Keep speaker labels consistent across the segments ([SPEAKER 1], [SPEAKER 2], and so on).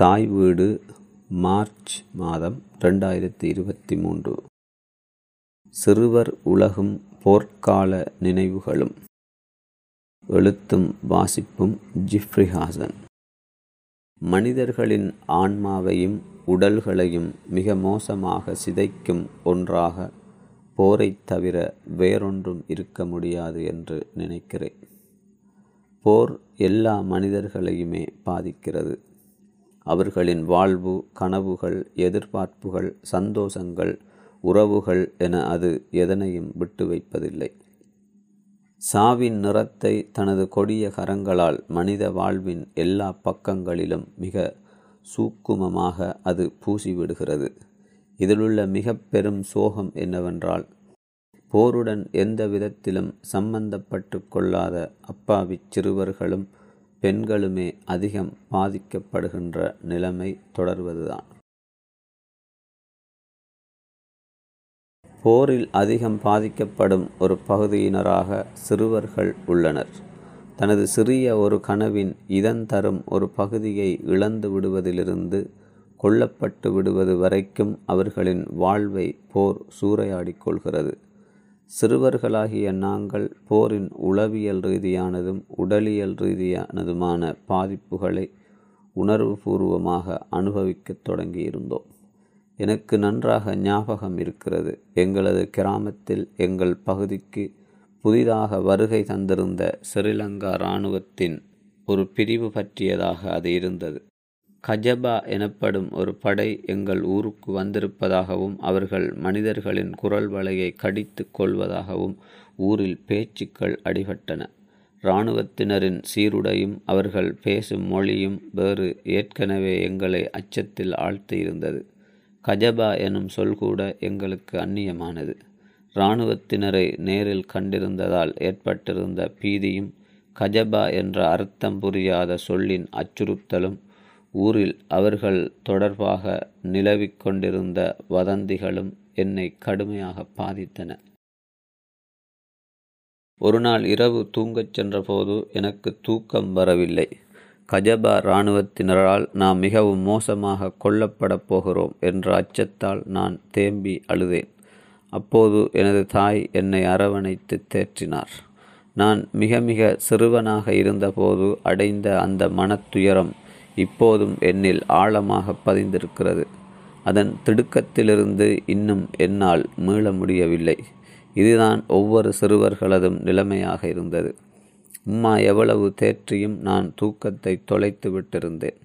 [SPEAKER 1] தாய் வீடு மார்ச் மாதம் ரெண்டாயிரத்தி இருபத்தி மூன்று சிறுவர் உலகும் போர்க்கால நினைவுகளும் எழுத்தும் வாசிப்பும் ஜிப்ரிஹாசன் மனிதர்களின் ஆன்மாவையும் உடல்களையும் மிக மோசமாக சிதைக்கும் ஒன்றாக போரை தவிர வேறொன்றும் இருக்க முடியாது என்று நினைக்கிறேன் போர் எல்லா மனிதர்களையுமே பாதிக்கிறது அவர்களின் வாழ்வு கனவுகள் எதிர்பார்ப்புகள் சந்தோஷங்கள் உறவுகள் என அது எதனையும் விட்டு வைப்பதில்லை சாவின் நிறத்தை தனது கொடிய கரங்களால் மனித வாழ்வின் எல்லா பக்கங்களிலும் மிக சூக்குமமாக அது பூசிவிடுகிறது இதிலுள்ள மிக பெரும் சோகம் என்னவென்றால் போருடன் எந்த விதத்திலும் சம்பந்தப்பட்டு கொள்ளாத அப்பாவி சிறுவர்களும் பெண்களுமே அதிகம் பாதிக்கப்படுகின்ற நிலைமை தொடர்வதுதான் போரில் அதிகம் பாதிக்கப்படும் ஒரு பகுதியினராக சிறுவர்கள் உள்ளனர் தனது சிறிய ஒரு கனவின் இதன் தரும் ஒரு பகுதியை இழந்து விடுவதிலிருந்து கொல்லப்பட்டு விடுவது வரைக்கும் அவர்களின் வாழ்வை போர் சூறையாடிக் கொள்கிறது சிறுவர்களாகிய நாங்கள் போரின் உளவியல் ரீதியானதும் உடலியல் ரீதியானதுமான பாதிப்புகளை உணர்வுபூர்வமாக அனுபவிக்கத் தொடங்கியிருந்தோம் எனக்கு நன்றாக ஞாபகம் இருக்கிறது எங்களது கிராமத்தில் எங்கள் பகுதிக்கு புதிதாக வருகை தந்திருந்த ஸ்ரீலங்கா இராணுவத்தின் ஒரு பிரிவு பற்றியதாக அது இருந்தது கஜபா எனப்படும் ஒரு படை எங்கள் ஊருக்கு வந்திருப்பதாகவும் அவர்கள் மனிதர்களின் குரல் வலையை கடித்து கொள்வதாகவும் ஊரில் பேச்சுக்கள் அடிபட்டன இராணுவத்தினரின் சீருடையும் அவர்கள் பேசும் மொழியும் வேறு ஏற்கனவே எங்களை அச்சத்தில் ஆழ்த்தியிருந்தது கஜபா எனும் சொல் கூட எங்களுக்கு அந்நியமானது இராணுவத்தினரை நேரில் கண்டிருந்ததால் ஏற்பட்டிருந்த பீதியும் கஜபா என்ற அர்த்தம் புரியாத சொல்லின் அச்சுறுத்தலும் ஊரில் அவர்கள் தொடர்பாக நிலவிக் கொண்டிருந்த வதந்திகளும் என்னை கடுமையாக பாதித்தன ஒரு நாள் இரவு தூங்கச் சென்றபோது எனக்கு தூக்கம் வரவில்லை கஜபா இராணுவத்தினரால் நாம் மிகவும் மோசமாக கொல்லப்படப் போகிறோம் என்ற அச்சத்தால் நான் தேம்பி அழுதேன் அப்போது எனது தாய் என்னை அரவணைத்து தேற்றினார் நான் மிக மிக சிறுவனாக இருந்தபோது அடைந்த அந்த மனத்துயரம் இப்போதும் என்னில் ஆழமாக பதிந்திருக்கிறது அதன் திடுக்கத்திலிருந்து இன்னும் என்னால் மீள முடியவில்லை இதுதான் ஒவ்வொரு சிறுவர்களதும் நிலைமையாக இருந்தது உம்மா எவ்வளவு தேற்றியும் நான் தூக்கத்தை தொலைத்து விட்டிருந்தேன்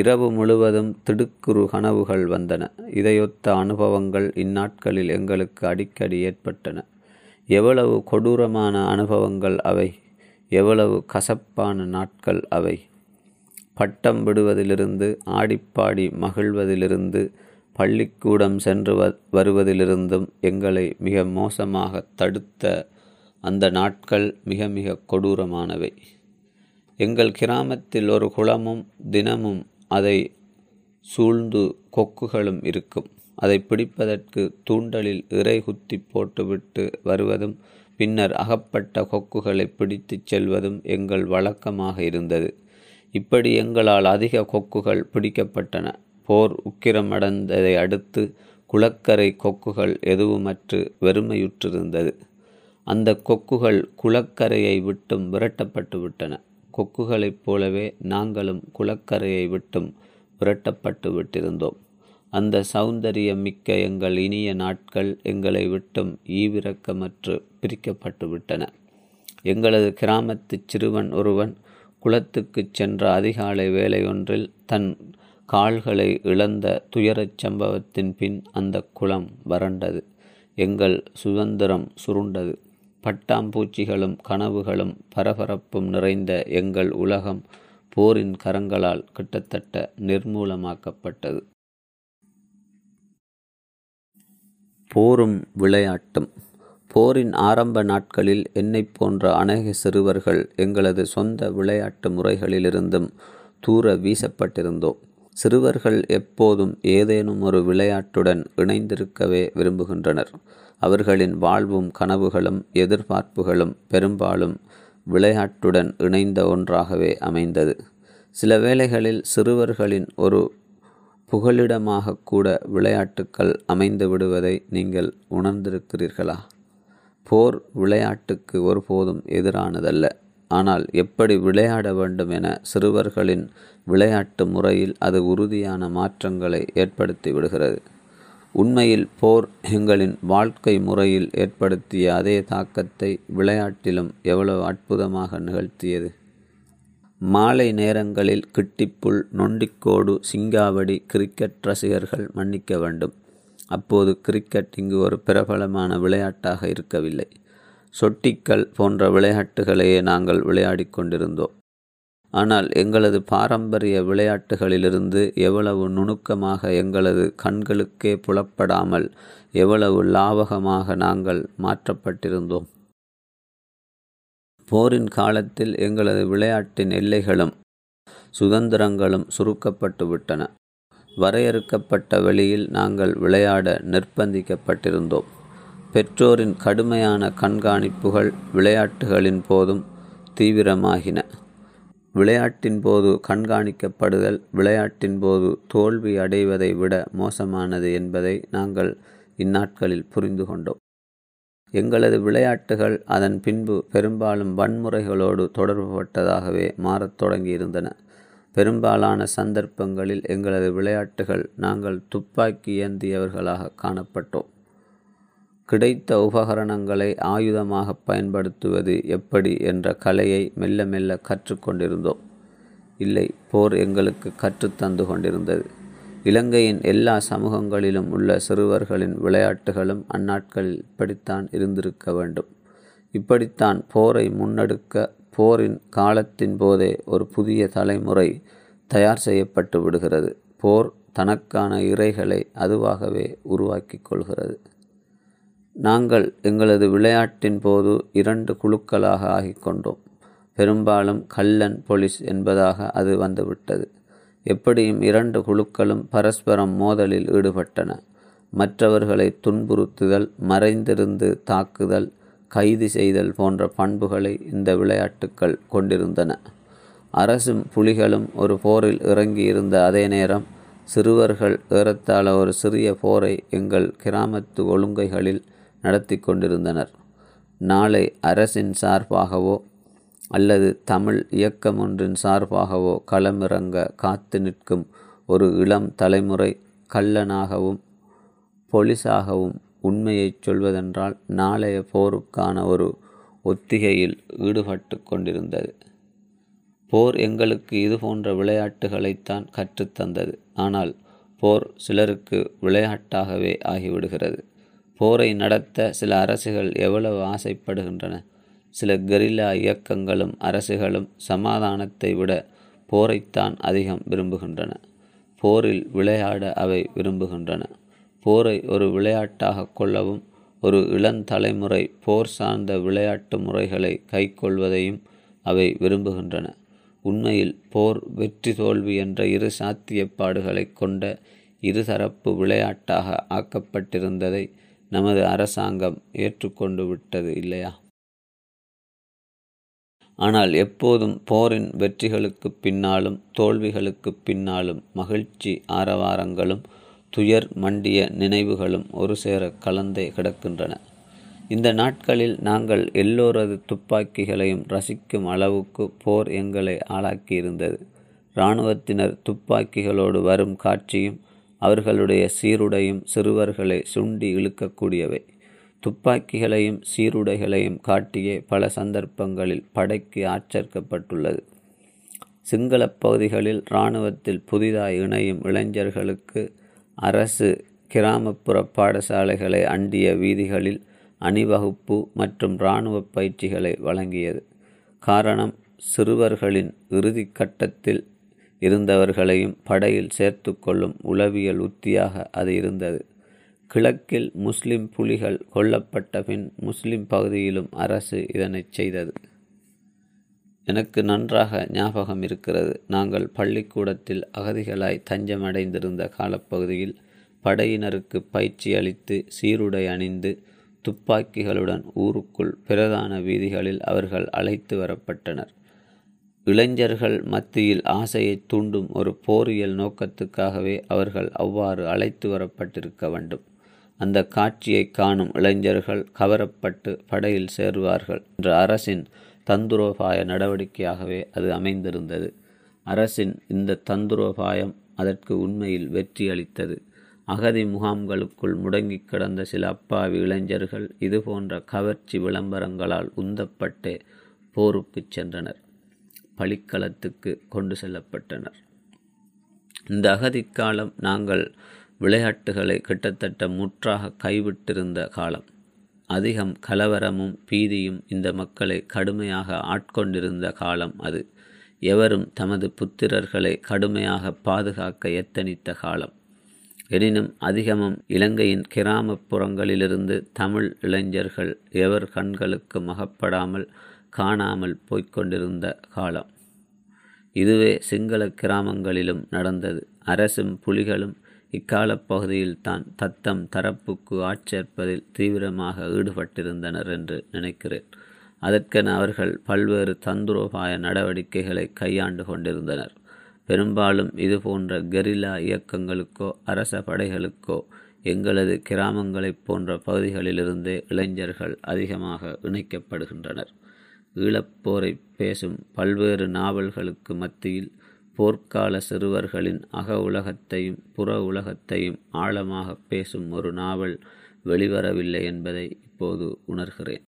[SPEAKER 1] இரவு முழுவதும் திடுக்குறு கனவுகள் வந்தன இதையொத்த அனுபவங்கள் இந்நாட்களில் எங்களுக்கு அடிக்கடி ஏற்பட்டன எவ்வளவு கொடூரமான அனுபவங்கள் அவை எவ்வளவு கசப்பான நாட்கள் அவை பட்டம் விடுவதிலிருந்து ஆடிப்பாடி மகிழ்வதிலிருந்து பள்ளிக்கூடம் சென்று வ வருவதிலிருந்தும் எங்களை மிக மோசமாக தடுத்த அந்த நாட்கள் மிக மிக கொடூரமானவை எங்கள் கிராமத்தில் ஒரு குளமும் தினமும் அதை சூழ்ந்து கொக்குகளும் இருக்கும் அதை பிடிப்பதற்கு தூண்டலில் இறை குத்தி போட்டுவிட்டு வருவதும் பின்னர் அகப்பட்ட கொக்குகளை பிடித்துச் செல்வதும் எங்கள் வழக்கமாக இருந்தது இப்படி எங்களால் அதிக கொக்குகள் பிடிக்கப்பட்டன போர் உக்கிரமடைந்ததை அடுத்து குளக்கரை கொக்குகள் எதுவுமற்று வெறுமையுற்றிருந்தது அந்த கொக்குகள் குளக்கரையை விட்டும் விரட்டப்பட்டு விட்டன கொக்குகளைப் போலவே நாங்களும் குளக்கரையை விட்டும் விரட்டப்பட்டு விட்டிருந்தோம் அந்த சௌந்தரியம் மிக்க எங்கள் இனிய நாட்கள் எங்களை விட்டும் ஈவிரக்கமற்று பிரிக்கப்பட்டு விட்டன எங்களது கிராமத்து சிறுவன் ஒருவன் குளத்துக்கு சென்ற அதிகாலை வேலையொன்றில் தன் கால்களை இழந்த துயரச் சம்பவத்தின் பின் அந்த குளம் வறண்டது எங்கள் சுதந்திரம் சுருண்டது பட்டாம்பூச்சிகளும் கனவுகளும் பரபரப்பும் நிறைந்த எங்கள் உலகம் போரின் கரங்களால் கிட்டத்தட்ட நிர்மூலமாக்கப்பட்டது போரும் விளையாட்டும் போரின் ஆரம்ப நாட்களில் என்னைப் போன்ற அநேக சிறுவர்கள் எங்களது சொந்த விளையாட்டு முறைகளிலிருந்தும் தூர வீசப்பட்டிருந்தோம் சிறுவர்கள் எப்போதும் ஏதேனும் ஒரு விளையாட்டுடன் இணைந்திருக்கவே விரும்புகின்றனர் அவர்களின் வாழ்வும் கனவுகளும் எதிர்பார்ப்புகளும் பெரும்பாலும் விளையாட்டுடன் இணைந்த ஒன்றாகவே அமைந்தது சில வேளைகளில் சிறுவர்களின் ஒரு புகலிடமாக கூட விளையாட்டுக்கள் அமைந்து விடுவதை நீங்கள் உணர்ந்திருக்கிறீர்களா போர் விளையாட்டுக்கு ஒருபோதும் எதிரானதல்ல ஆனால் எப்படி விளையாட வேண்டும் என சிறுவர்களின் விளையாட்டு முறையில் அது உறுதியான மாற்றங்களை ஏற்படுத்தி விடுகிறது உண்மையில் போர் எங்களின் வாழ்க்கை முறையில் ஏற்படுத்திய அதே தாக்கத்தை விளையாட்டிலும் எவ்வளவு அற்புதமாக நிகழ்த்தியது மாலை நேரங்களில் கிட்டிப்புள் நொண்டிக்கோடு சிங்காவடி கிரிக்கெட் ரசிகர்கள் மன்னிக்க வேண்டும் அப்போது கிரிக்கெட் இங்கு ஒரு பிரபலமான விளையாட்டாக இருக்கவில்லை சொட்டிக்கல் போன்ற விளையாட்டுகளையே நாங்கள் விளையாடி கொண்டிருந்தோம் ஆனால் எங்களது பாரம்பரிய விளையாட்டுகளிலிருந்து எவ்வளவு நுணுக்கமாக எங்களது கண்களுக்கே புலப்படாமல் எவ்வளவு லாவகமாக நாங்கள் மாற்றப்பட்டிருந்தோம் போரின் காலத்தில் எங்களது விளையாட்டின் எல்லைகளும் சுதந்திரங்களும் சுருக்கப்பட்டு விட்டன வரையறுக்கப்பட்ட வெளியில் நாங்கள் விளையாட நிர்பந்திக்கப்பட்டிருந்தோம் பெற்றோரின் கடுமையான கண்காணிப்புகள் விளையாட்டுகளின் போதும் தீவிரமாகின விளையாட்டின் போது கண்காணிக்கப்படுதல் விளையாட்டின் போது தோல்வி அடைவதை விட மோசமானது என்பதை நாங்கள் இந்நாட்களில் புரிந்து கொண்டோம் எங்களது விளையாட்டுகள் அதன் பின்பு பெரும்பாலும் வன்முறைகளோடு தொடர்புபட்டதாகவே மாறத் தொடங்கியிருந்தன பெரும்பாலான சந்தர்ப்பங்களில் எங்களது விளையாட்டுகள் நாங்கள் துப்பாக்கி ஏந்தியவர்களாக காணப்பட்டோம் கிடைத்த உபகரணங்களை ஆயுதமாக பயன்படுத்துவது எப்படி என்ற கலையை மெல்ல மெல்ல கற்றுக்கொண்டிருந்தோம் இல்லை போர் எங்களுக்கு கற்றுத்தந்து கொண்டிருந்தது இலங்கையின் எல்லா சமூகங்களிலும் உள்ள சிறுவர்களின் விளையாட்டுகளும் அந்நாட்களில் இப்படித்தான் இருந்திருக்க வேண்டும் இப்படித்தான் போரை முன்னெடுக்க போரின் காலத்தின் போதே ஒரு புதிய தலைமுறை தயார் செய்யப்பட்டு விடுகிறது போர் தனக்கான இறைகளை அதுவாகவே உருவாக்கி கொள்கிறது நாங்கள் எங்களது விளையாட்டின் போது இரண்டு குழுக்களாக ஆகிக்கொண்டோம் பெரும்பாலும் கல்லன் போலீஸ் என்பதாக அது வந்துவிட்டது எப்படியும் இரண்டு குழுக்களும் பரஸ்பரம் மோதலில் ஈடுபட்டன மற்றவர்களை துன்புறுத்துதல் மறைந்திருந்து தாக்குதல் கைது செய்தல் போன்ற பண்புகளை இந்த விளையாட்டுக்கள் கொண்டிருந்தன அரசும் புலிகளும் ஒரு போரில் இறங்கி இருந்த அதே நேரம் சிறுவர்கள் ஏறத்தாழ ஒரு சிறிய போரை எங்கள் கிராமத்து ஒழுங்கைகளில் நடத்தி கொண்டிருந்தனர் நாளை அரசின் சார்பாகவோ அல்லது தமிழ் இயக்கம் ஒன்றின் சார்பாகவோ களமிறங்க காத்து நிற்கும் ஒரு இளம் தலைமுறை கள்ளனாகவும் பொலிசாகவும் உண்மையைச் சொல்வதென்றால் நாளைய போருக்கான ஒரு ஒத்திகையில் ஈடுபட்டு கொண்டிருந்தது போர் எங்களுக்கு இது போன்ற விளையாட்டுகளைத்தான் கற்றுத்தந்தது ஆனால் போர் சிலருக்கு விளையாட்டாகவே ஆகிவிடுகிறது போரை நடத்த சில அரசுகள் எவ்வளவு ஆசைப்படுகின்றன சில கெரில்லா இயக்கங்களும் அரசுகளும் சமாதானத்தை விட போரைத்தான் அதிகம் விரும்புகின்றன போரில் விளையாட அவை விரும்புகின்றன போரை ஒரு விளையாட்டாக கொள்ளவும் ஒரு இளந்தலைமுறை போர் சார்ந்த விளையாட்டு முறைகளை கைக்கொள்வதையும் அவை விரும்புகின்றன உண்மையில் போர் வெற்றி தோல்வி என்ற இரு சாத்தியப்பாடுகளை கொண்ட இருதரப்பு விளையாட்டாக ஆக்கப்பட்டிருந்ததை நமது அரசாங்கம் ஏற்றுக்கொண்டு விட்டது இல்லையா ஆனால் எப்போதும் போரின் வெற்றிகளுக்கு பின்னாலும் தோல்விகளுக்கு பின்னாலும் மகிழ்ச்சி ஆரவாரங்களும் துயர் மண்டிய நினைவுகளும் ஒரு சேர கலந்தே கிடக்கின்றன இந்த நாட்களில் நாங்கள் எல்லோரது துப்பாக்கிகளையும் ரசிக்கும் அளவுக்கு போர் எங்களை ஆளாக்கியிருந்தது இராணுவத்தினர் துப்பாக்கிகளோடு வரும் காட்சியும் அவர்களுடைய சீருடையும் சிறுவர்களை சுண்டி இழுக்கக்கூடியவை துப்பாக்கிகளையும் சீருடைகளையும் காட்டியே பல சந்தர்ப்பங்களில் படைக்கு ஆச்சரிக்கப்பட்டுள்ளது சிங்கள பகுதிகளில் இராணுவத்தில் புதிதாய் இணையும் இளைஞர்களுக்கு அரசு கிராமப்புற பாடசாலைகளை அண்டிய வீதிகளில் அணிவகுப்பு மற்றும் இராணுவ பயிற்சிகளை வழங்கியது காரணம் சிறுவர்களின் இறுதி கட்டத்தில் இருந்தவர்களையும் படையில் சேர்த்து கொள்ளும் உளவியல் உத்தியாக அது இருந்தது கிழக்கில் முஸ்லிம் புலிகள் கொல்லப்பட்ட பின் முஸ்லிம் பகுதியிலும் அரசு இதனை செய்தது எனக்கு நன்றாக ஞாபகம் இருக்கிறது நாங்கள் பள்ளிக்கூடத்தில் அகதிகளாய் தஞ்சமடைந்திருந்த காலப்பகுதியில் படையினருக்கு பயிற்சி அளித்து சீருடை அணிந்து துப்பாக்கிகளுடன் ஊருக்குள் பிரதான வீதிகளில் அவர்கள் அழைத்து வரப்பட்டனர் இளைஞர்கள் மத்தியில் ஆசையை தூண்டும் ஒரு போரியல் நோக்கத்துக்காகவே அவர்கள் அவ்வாறு அழைத்து வரப்பட்டிருக்க வேண்டும் அந்த காட்சியை காணும் இளைஞர்கள் கவரப்பட்டு படையில் சேருவார்கள் என்ற அரசின் தந்துரோபாய நடவடிக்கையாகவே அது அமைந்திருந்தது அரசின் இந்த தந்துரோபாயம் அதற்கு உண்மையில் வெற்றி அளித்தது அகதி முகாம்களுக்குள் முடங்கி கிடந்த சில அப்பாவி இளைஞர்கள் இதுபோன்ற கவர்ச்சி விளம்பரங்களால் உந்தப்பட்டு போருக்கு சென்றனர் பழிக்களத்துக்கு கொண்டு செல்லப்பட்டனர் இந்த அகதிக்காலம் நாங்கள் விளையாட்டுகளை கிட்டத்தட்ட முற்றாக கைவிட்டிருந்த காலம் அதிகம் கலவரமும் பீதியும் இந்த மக்களை கடுமையாக ஆட்கொண்டிருந்த காலம் அது எவரும் தமது புத்திரர்களை கடுமையாக பாதுகாக்க எத்தனித்த காலம் எனினும் அதிகமும் இலங்கையின் கிராமப்புறங்களிலிருந்து தமிழ் இளைஞர்கள் எவர் கண்களுக்கு மகப்படாமல் காணாமல் போய்க்கொண்டிருந்த காலம் இதுவே சிங்கள கிராமங்களிலும் நடந்தது அரசும் புலிகளும் இக்காலப் தான் தத்தம் தரப்புக்கு ஆட்சேர்ப்பதில் தீவிரமாக ஈடுபட்டிருந்தனர் என்று நினைக்கிறேன் அதற்கென அவர்கள் பல்வேறு தந்திரோபாய நடவடிக்கைகளை கையாண்டு கொண்டிருந்தனர் பெரும்பாலும் இதுபோன்ற கெரில்லா இயக்கங்களுக்கோ அரச படைகளுக்கோ எங்களது கிராமங்களைப் போன்ற பகுதிகளிலிருந்தே இளைஞர்கள் அதிகமாக இணைக்கப்படுகின்றனர் ஈழப்போரை பேசும் பல்வேறு நாவல்களுக்கு மத்தியில் போர்க்கால சிறுவர்களின் அக உலகத்தையும் புற உலகத்தையும் ஆழமாக பேசும் ஒரு நாவல் வெளிவரவில்லை என்பதை இப்போது உணர்கிறேன்